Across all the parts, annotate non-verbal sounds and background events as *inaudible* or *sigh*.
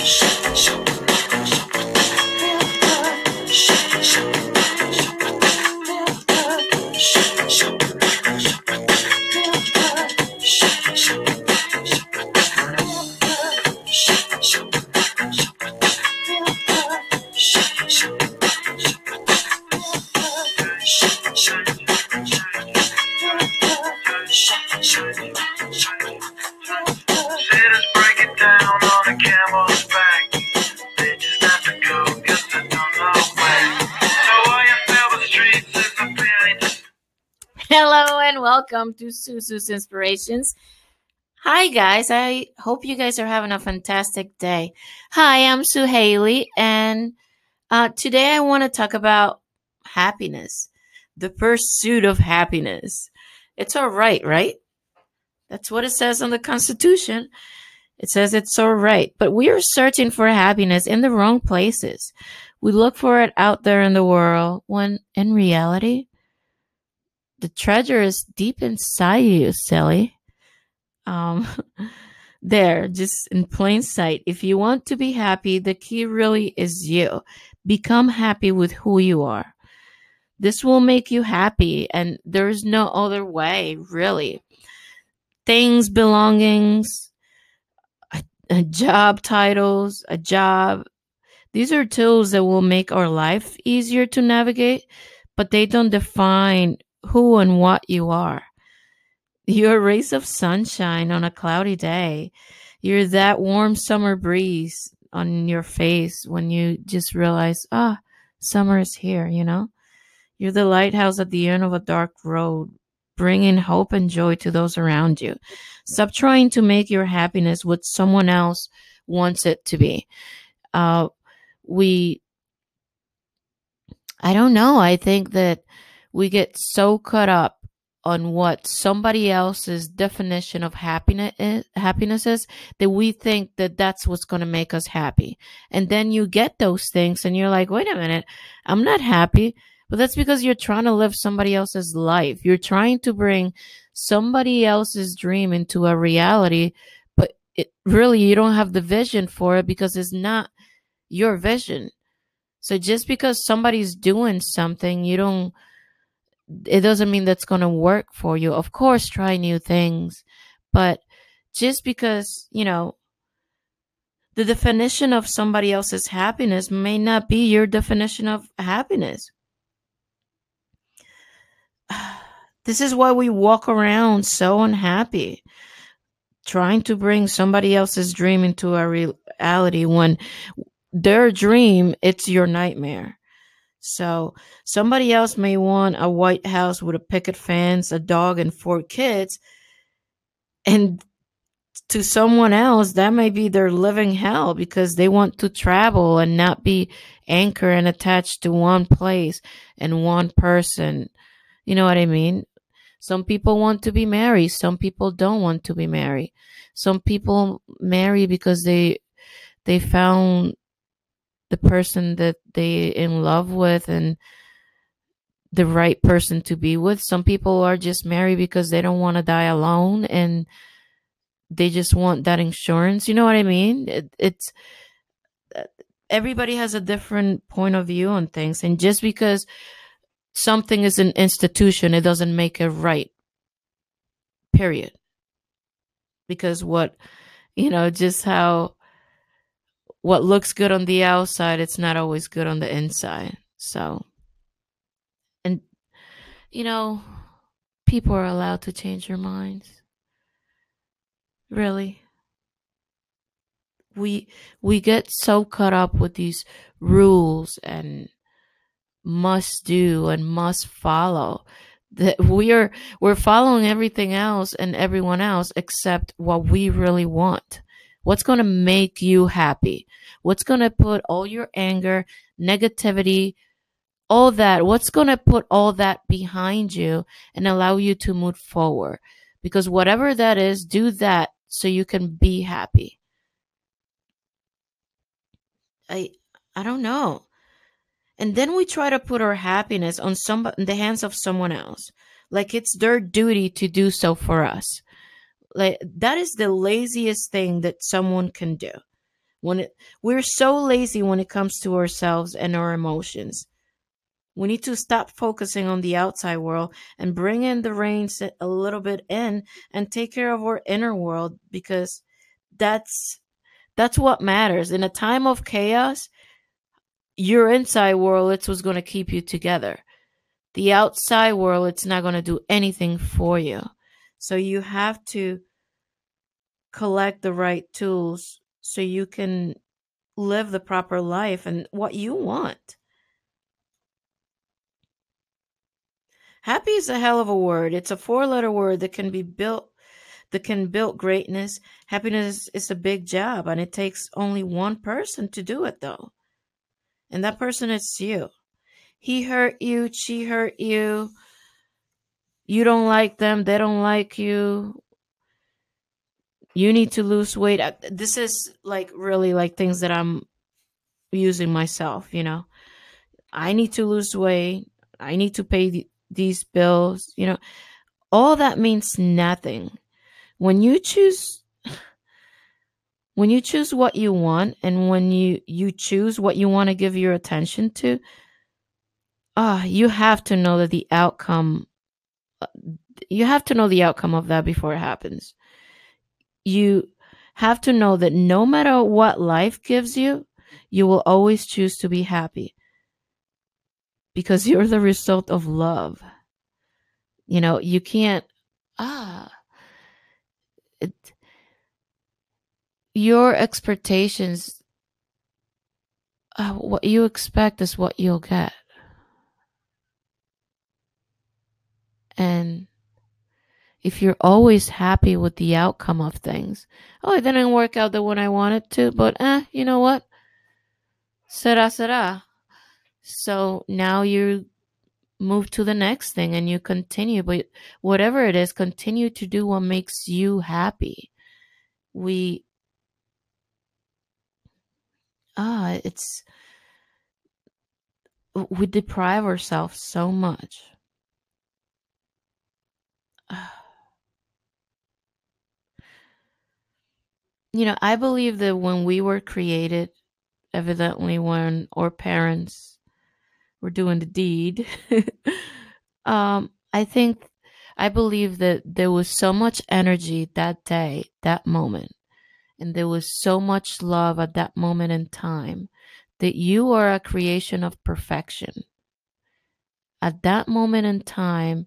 Shut the show. Welcome to Susu's Inspirations. Hi guys, I hope you guys are having a fantastic day. Hi, I'm Sue Haley, and uh, today I want to talk about happiness, the pursuit of happiness. It's all right, right? That's what it says on the Constitution. It says it's all right, but we are searching for happiness in the wrong places. We look for it out there in the world when in reality, the treasure is deep inside you, silly. Um, *laughs* there, just in plain sight. If you want to be happy, the key really is you. Become happy with who you are. This will make you happy, and there's no other way, really. Things, belongings, a job titles, a job. These are tools that will make our life easier to navigate, but they don't define who and what you are. You're a rays of sunshine on a cloudy day. You're that warm summer breeze on your face when you just realize, ah, summer is here, you know? You're the lighthouse at the end of a dark road, bringing hope and joy to those around you. Stop trying to make your happiness what someone else wants it to be. Uh, we, I don't know. I think that we get so caught up on what somebody else's definition of happiness is, happiness is that we think that that's what's going to make us happy. And then you get those things and you're like, wait a minute, I'm not happy. But that's because you're trying to live somebody else's life. You're trying to bring somebody else's dream into a reality, but it really you don't have the vision for it because it's not your vision. So just because somebody's doing something, you don't it doesn't mean that's going to work for you. Of course, try new things, but just because, you know, the definition of somebody else's happiness may not be your definition of happiness. *sighs* This is why we walk around so unhappy, trying to bring somebody else's dream into our reality when their dream, it's your nightmare. So somebody else may want a white house with a picket fence, a dog, and four kids. And to someone else, that may be their living hell because they want to travel and not be anchored and attached to one place and one person. You know what I mean? Some people want to be married. Some people don't want to be married. Some people marry because they they found the person that they in love with and the right person to be with. Some people are just married because they don't want to die alone and they just want that insurance. You know what I mean? It, it's uh, everybody has a different point of view on things and just because something is an institution, it doesn't make it right. Period. Because what, you know, just how what looks good on the outside, it's not always good on the inside. So, and, you know, people are allowed to change their minds. Really. We we get so caught up with these rules and must do and must follow that *laughs* we are we're following everything else and everyone else except what we really want what's going to make you happy? What's going to put all your anger negativity all that what's going to put all that behind you and allow you to move forward? Because whatever that is do that so you can be happy. I i don't know. And then we try to put our happiness on some in the hands of someone else. Like it's their duty to do so for us like that is the laziest thing that someone can do. When it we're so lazy when it comes to ourselves and our emotions. We need to stop focusing on the outside world and bring in the reins a little bit in and take care of our inner world because that's that's what matters. In a time of chaos your inside world it's what's going to keep you together. The outside world it's not going to do anything for you so you have to collect the right tools so you can live the proper life and what you want. Happy is a hell of a word. It's a four letter word that can be built that can build greatness. Happiness is a big job and it takes only one person to do it though. And that person is you. He hurt you she hurt you you don't like them they don't like you. You need to lose weight. This is like really like things that i'm using myself you know? I need to lose weight. I need to pay th- these bills you know? All that means nothing. When you choose *sighs* when you choose what you want and when you you choose what you want to give your attention to ah you have to know that the outcome you have to know the outcome of that before it happens. You have to know that no matter what life gives you you will always choose to be happy because *laughs* you're the result of love. You know you can't ah it, your expectations uh, what you expect is what you'll get and if you're always happy with the outcome of things oh it didn't work out the one i wanted to but eh you know what? Será será. So now you move to the next thing and you continue but whatever it is continue to do what makes you happy. We ah it's we deprive ourselves so much you know i believe that when we were created evidently when our parents were doing the deed *laughs* um i think i believe that there was so much energy that day that moment and there was so much love at that moment in time that you are a creation of perfection. At that moment in time,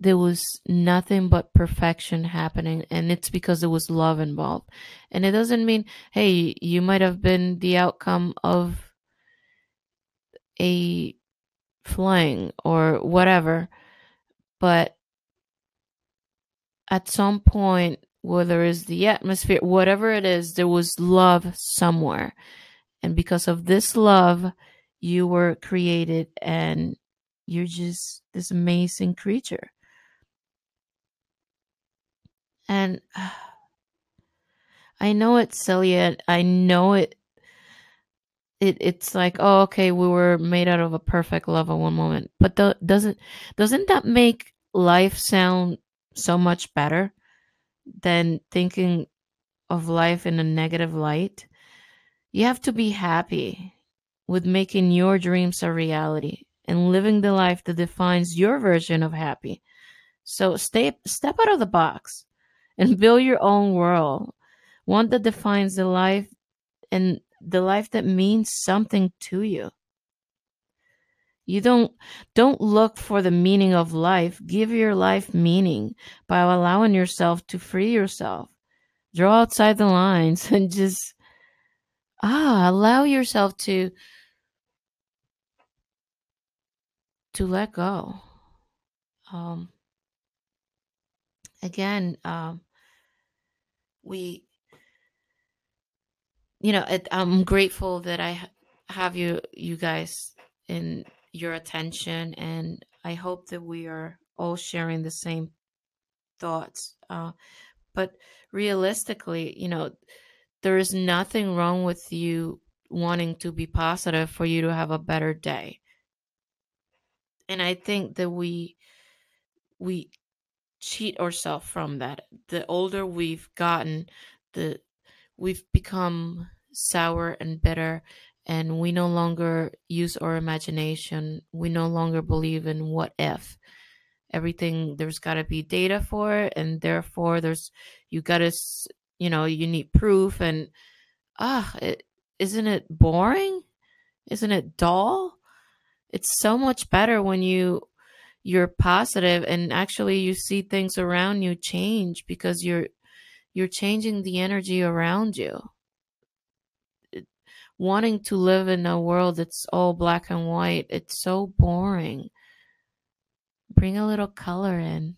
there was nothing but perfection happening, and it's because there was love involved. And it doesn't mean, hey, you might have been the outcome of a fling or whatever, but at some point, whether it's the atmosphere, whatever it is, there was love somewhere. And because of this love, you were created and you're just this amazing creature. And uh, *sighs* I know it's silly. I know it. It it's like oh okay we were made out of a perfect love at one moment, but the, doesn't doesn't that make life sound so much better? than thinking of life in a negative light. You have to be happy with making your dreams a reality and living the life that defines your version of happy. So stay step out of the box and build your own world, one that defines the life and the life that means something to you. You don't don't look for the meaning of life. Give your life meaning by allowing yourself to free yourself. Draw outside the lines *laughs* and just ah, allow yourself to to let go. Um again, um we you know, I'm grateful that I have you you guys in your attention. And I hope that we are all sharing the same thoughts. Uh, but realistically, you know, there is nothing wrong with you wanting to be positive for you to have a better day. And I think that we we cheat ourselves from that. The older we've gotten, the we've become sour and bitter and we no longer use our imagination. We no longer believe in what if. Everything there's got to be data for it and therefore there's you got to you know you need proof and ah it, isn't it boring? Isn't it dull? It's so much better when you you're positive and actually you see things around you change because you're you're changing the energy around you. Wanting to live in a world that's all black and white it's so boring. Bring a little color in.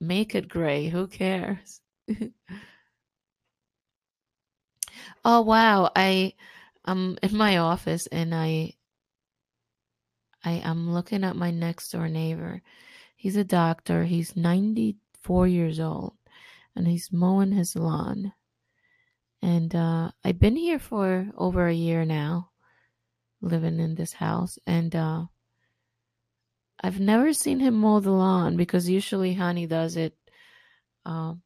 Make it gray who cares? *laughs* Oh wow i i'm in my office and i i am looking at my next door neighbor. He's a doctor. He's 94 years old and he's mowing his lawn. And uh i've been here for over a year now living in this house. And uh i've never seen him mow the lawn because usually honey does it um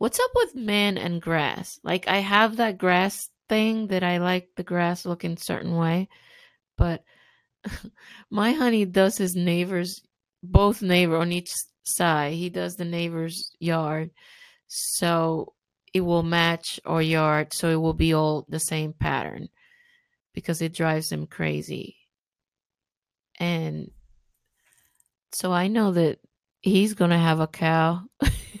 What's up with men and grass? Like I have that grass thing that I like the grass looking certain way, but my honey does his neighbors both neighbor on each side. He does the neighbor's yard. So it will match our yard so it will be all the same pattern because it drives him crazy. And so I know that he's to have a cow. *laughs*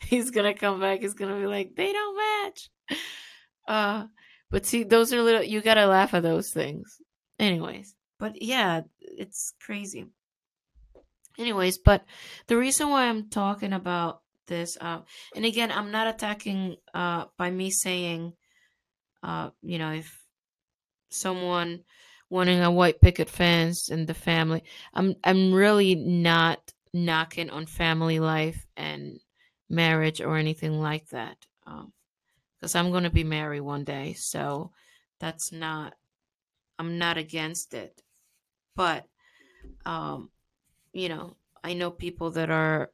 he's gonna come back. He's gonna be like, they don't match. Uh, but see, those are little. You gotta laugh at those things. Anyways, but yeah, it's crazy. Anyways, but the reason why I'm talking about this, uh, and again, I'm not attacking uh by me saying, uh, you know, if someone wanting a white picket fence and the family, I'm I'm really not knocking on family life and marriage or anything like that. Um, because I'm going to be married one day, so that's not. I'm not against it, but um, you know, I know people that are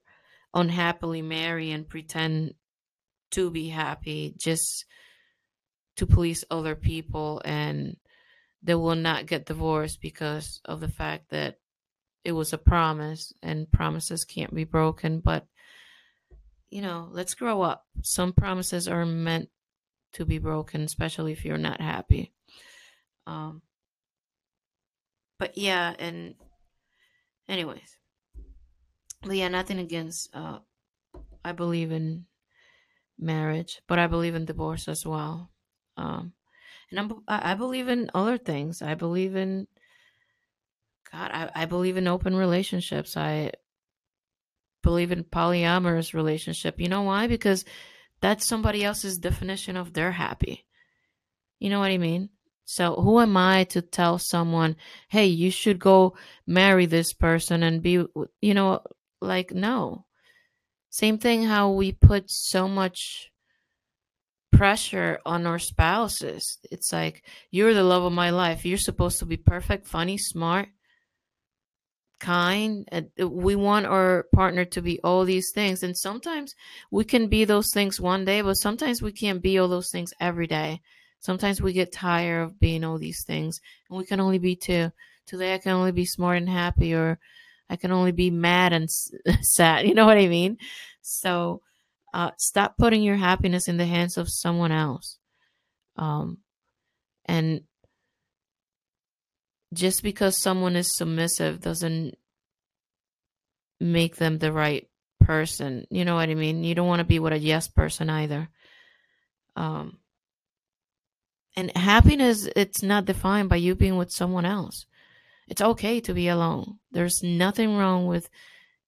unhappily married and pretend to be happy just to please other people, and they will not get divorced because of the fact that it was a promise, and promises can't be broken. But you know, let's grow up. Some promises are meant to be broken, especially if you're not happy. Um, but yeah, and anyways, but yeah, nothing against. Uh, I believe in marriage, but I believe in divorce as well. Um, and I'm, I believe in other things. I believe in God. I, I believe in open relationships. I believe in polyamorous relationship. You know why? Because that's somebody else's definition of they're happy. You know what I mean? So who am I to tell someone, "Hey, you should go marry this person and be you know, like no. Same thing how we put so much pressure on our spouses. It's like you're the love of my life. You're supposed to be perfect, funny, smart, kind. We want our partner to be all these things. And sometimes we can be those things one day, but sometimes we can't be all those things every day. Sometimes we get tired of being all these things, and we can only be two. Today, I can only be smart and happy, or I can only be mad and s- *laughs* sad. You know what I mean? So, uh, stop putting your happiness in the hands of someone else. Um, and just because someone is submissive doesn't make them the right person. You know what I mean? You don't want to be with a yes person either. Um, and happiness, it's not defined by you being with someone else. It's okay to be alone. There's nothing wrong with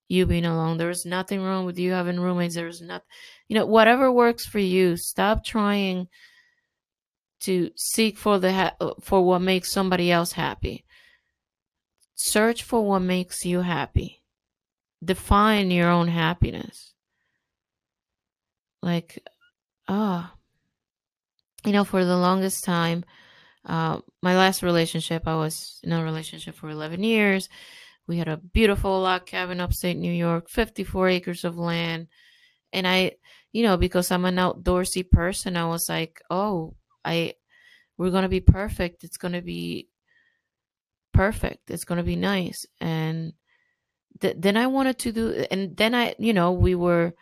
you being alone. There's nothing wrong with you having roommates. There's not, you know, whatever works for you. Stop trying to seek for the ha- for what makes somebody else happy. Search for what makes you happy. Define your own happiness. Like, ah, you know, for the longest time, uh, my last relationship, I was in a relationship for 11 years. We had a beautiful log cabin upstate New York, 54 acres of land. and I, you know, because I'm an outdoorsy person, I was like, oh, I, we're gonna be perfect. It's gonna be perfect. It's gonna be nice. And th- then I wanted to do, and then I, you know, we were,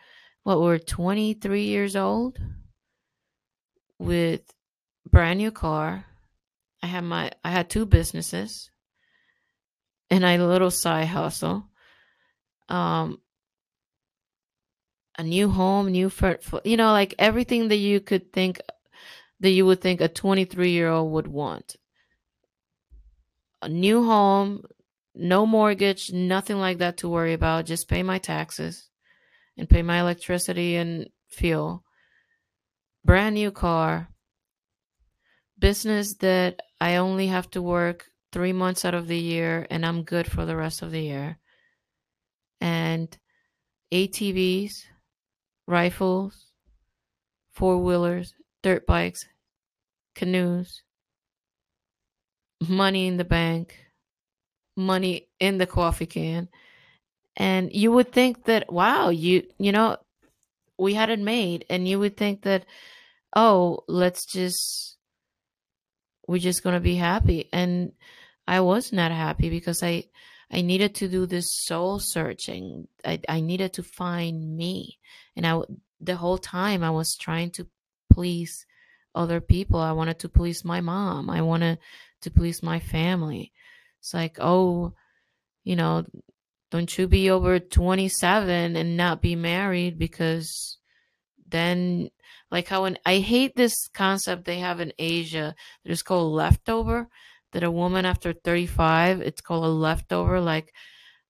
what, we're 23 years old with brand new car. I had my, I had two businesses, and a little side hustle. Um, a new home, new for, you know, like everything that you could think that you would think a 23 year old would want. A new home, no mortgage, nothing like that to worry about. Just pay my taxes and pay my electricity and fuel. Brand new car. Business that I only have to work three months out of the year and I'm good for the rest of the year. And ATVs, rifles, four wheelers, dirt bikes, canoes, money in the bank, money in the coffee can. And you would think that, wow, you, you know, we had it made. And you would think that, oh, let's just, we're just going to be happy. And I was not happy because I, I needed to do this soul searching. I, I needed to find me. And I, the whole time I was trying to please other people. I wanted to please my mom. I wanted to please my family. It's like, oh, you know, don't you be over 27 and not be married because then like how in, I hate this concept they have in Asia. Is called leftover that a woman after 35 it's called a leftover like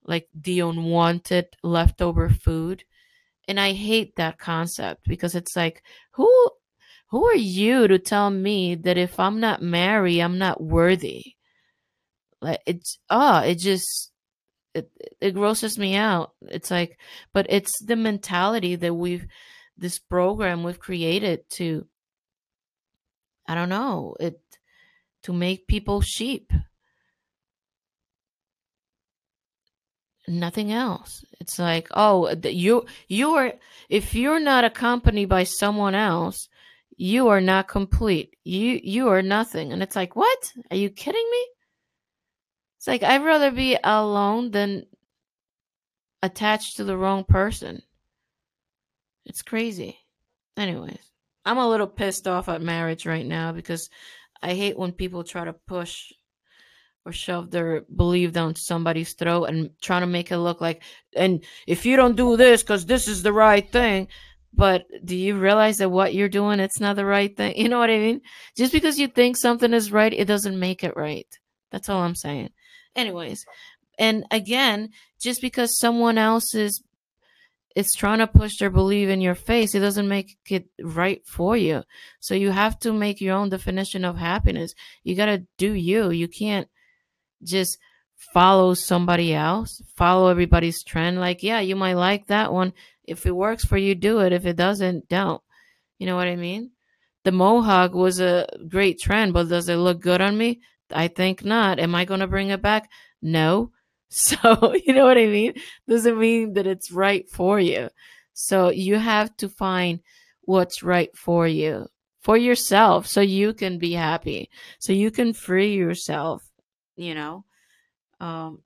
like the unwanted leftover food. And I hate that concept because it's like who who are you to tell me that if I'm not married I'm not worthy? Like it's ah it just it, it grosses me out. It's like but it's the mentality that we've this program we've created to i don't know it to make people sheep. Nothing else. It's like oh you you are if you're not accompanied by someone else you are not complete. You you are nothing. And it's like what? Are you kidding me it's like I'd rather be alone than attached to the wrong person. It's crazy. Anyways, I'm a little pissed off at marriage right now because I hate when people try to push or shove their belief down somebody's throat and trying to make it look like and if you don't do this cuz this is the right thing, but do you realize that what you're doing it's not the right thing? *laughs* You know what I mean? Just because you think something is right, it doesn't make it right. That's all I'm saying. Anyways, and again, just because someone else is is trying to push their belief in your face, it doesn't make it right for you. So you have to make your own definition of happiness. You got to do you. You can't just follow somebody else, follow everybody's trend. Like, yeah, you might like that one. If it works for you, do it. If it doesn't, don't. You know what I mean? The mohawk was a great trend, but does it look good on me? I think not. Am I going to bring it back? No. *laughs* So, you know what I mean? Doesn't mean that it's right for you. So, you have to find what's right for you, for yourself, so you can be happy, so you can free yourself, you know? Um,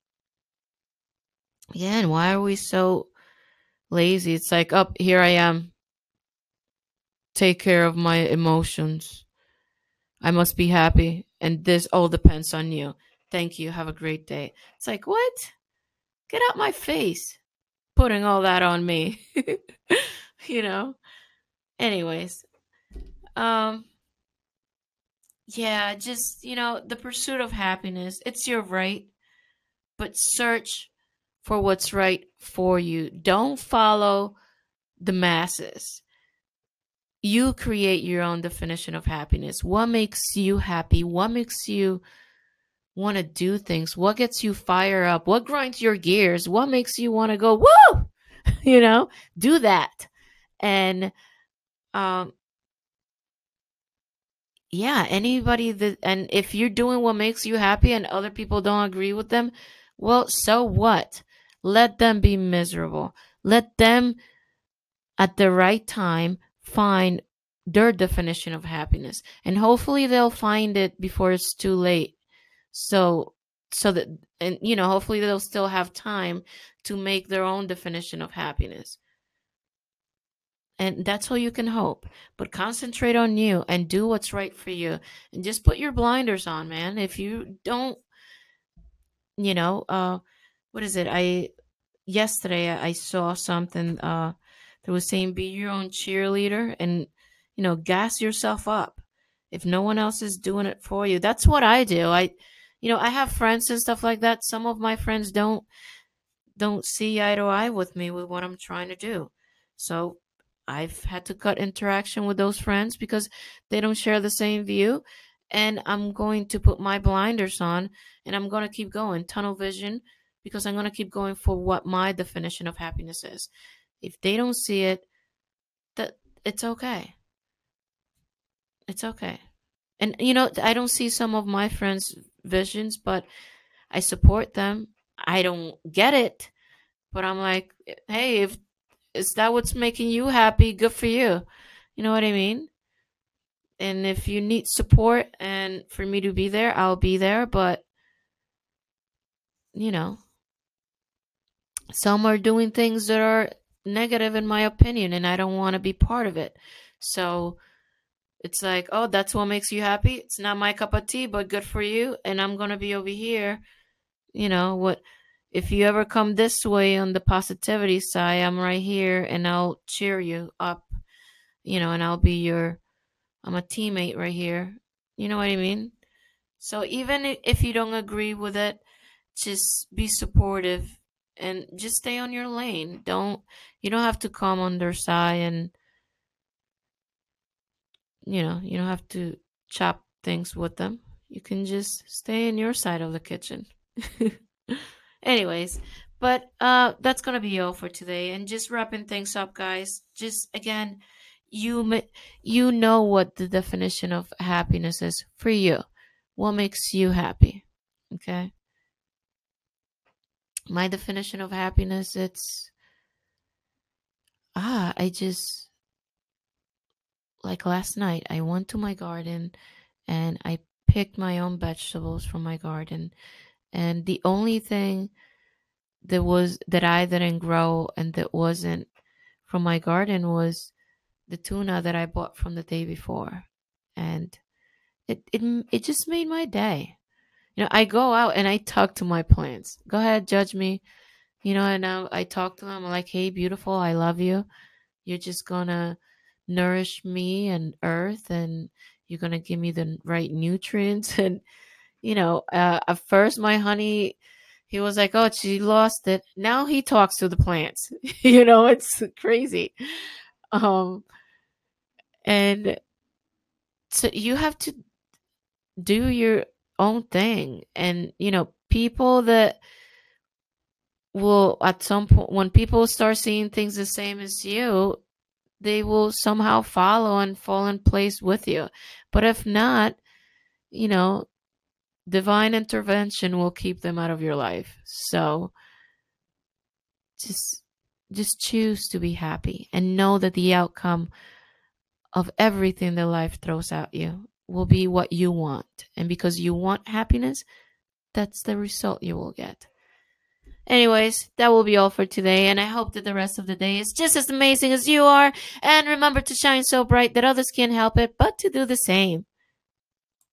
yeah, and why are we so lazy? It's like, up oh, here I am. Take care of my emotions. I must be happy and this all depends on you. Thank you. Have a great day. It's like, what? Get out my face. Putting all that on me. *laughs* you know? Anyways. Um yeah, just, you know, the pursuit of happiness, it's your right, but search for what's right for you. Don't follow the masses you create your own definition of happiness. What makes you happy? What makes you want to do things? What gets you fire up? What grinds your gears? What makes you want to go, woo? *laughs* you know, do that. And um yeah, anybody that and if you're doing what makes you happy and other people don't agree with them, well, so what? Let them be miserable. Let them at the right time find their definition of happiness. And hopefully they'll find it before it's too late. So so that and you know hopefully they'll still have time to make their own definition of happiness. And that's all you can hope. But concentrate on you and do what's right for you. And just put your blinders on man. If you don't you know uh what is it? I yesterday i saw something uh that was saying be your own cheerleader and you know gas yourself up. If no one else is doing it for you that's what i do. I you know i have friends and stuff like that. Some of my friends don't don't see eye to eye with me with what i'm trying to do. So i've had to cut interaction with those friends because they don't share the same view. And i'm going to put my blinders on and i'm going to keep going tunnel vision because i'm going to keep going for what my definition of happiness is if they don't see it that it's okay. It's okay. And you know i don't see some of my friends visions but i support them. I don't get it but i'm like hey if is that what's making you happy? Good for you. You know what i mean? And if you need support and for me to be there i'll be there but you know some are doing things that are negative in my opinion and i don't want to be part of it. So it's like oh that's what makes you happy? It's not my cup of tea but good for you and i'm gonna be over here. You know what if you ever come this way on the positivity side i'm right here and i'll cheer you up you know and i'll be your i'm a teammate right here. You know what i mean? So even if you don't agree with it just be supportive and just stay on your lane. Don't you don't have to come on their side and you know you don't have to chop things with them. You can just stay in your side of the kitchen. *laughs* Anyways but uh that's gonna be all for today. And just wrapping things up guys just again you you know what the definition of happiness is for you. What makes you happy okay my definition of happiness it's ah i just like last night i went to my garden and i picked my own vegetables from my garden. And the only thing that was that i didn't grow and that wasn't from my garden was the tuna that i bought from the day before. And it it, it just made my day you know i go out and i talk to my plants. Go ahead judge me. You know and I, I talk to them. I'm like hey beautiful i love you. You're just gonna nourish me and earth and you're gonna give me the right nutrients. *laughs* And you know uh, at first my honey he was like oh she lost it. Now he talks to the plants. *laughs* You know it's crazy. Um and so you have to do your own thing and you know people that will at some point when people start seeing things the same as you they will somehow follow and fall in place with you. But if not you know divine intervention will keep them out of your life. So just just choose to be happy and know that the outcome of everything that life throws at you will be what you want. And because you want happiness that's the result you will get. Anyways that will be all for today and i hope that the rest of the day is just as amazing as you are. And remember to shine so bright that others can't help it but to do the same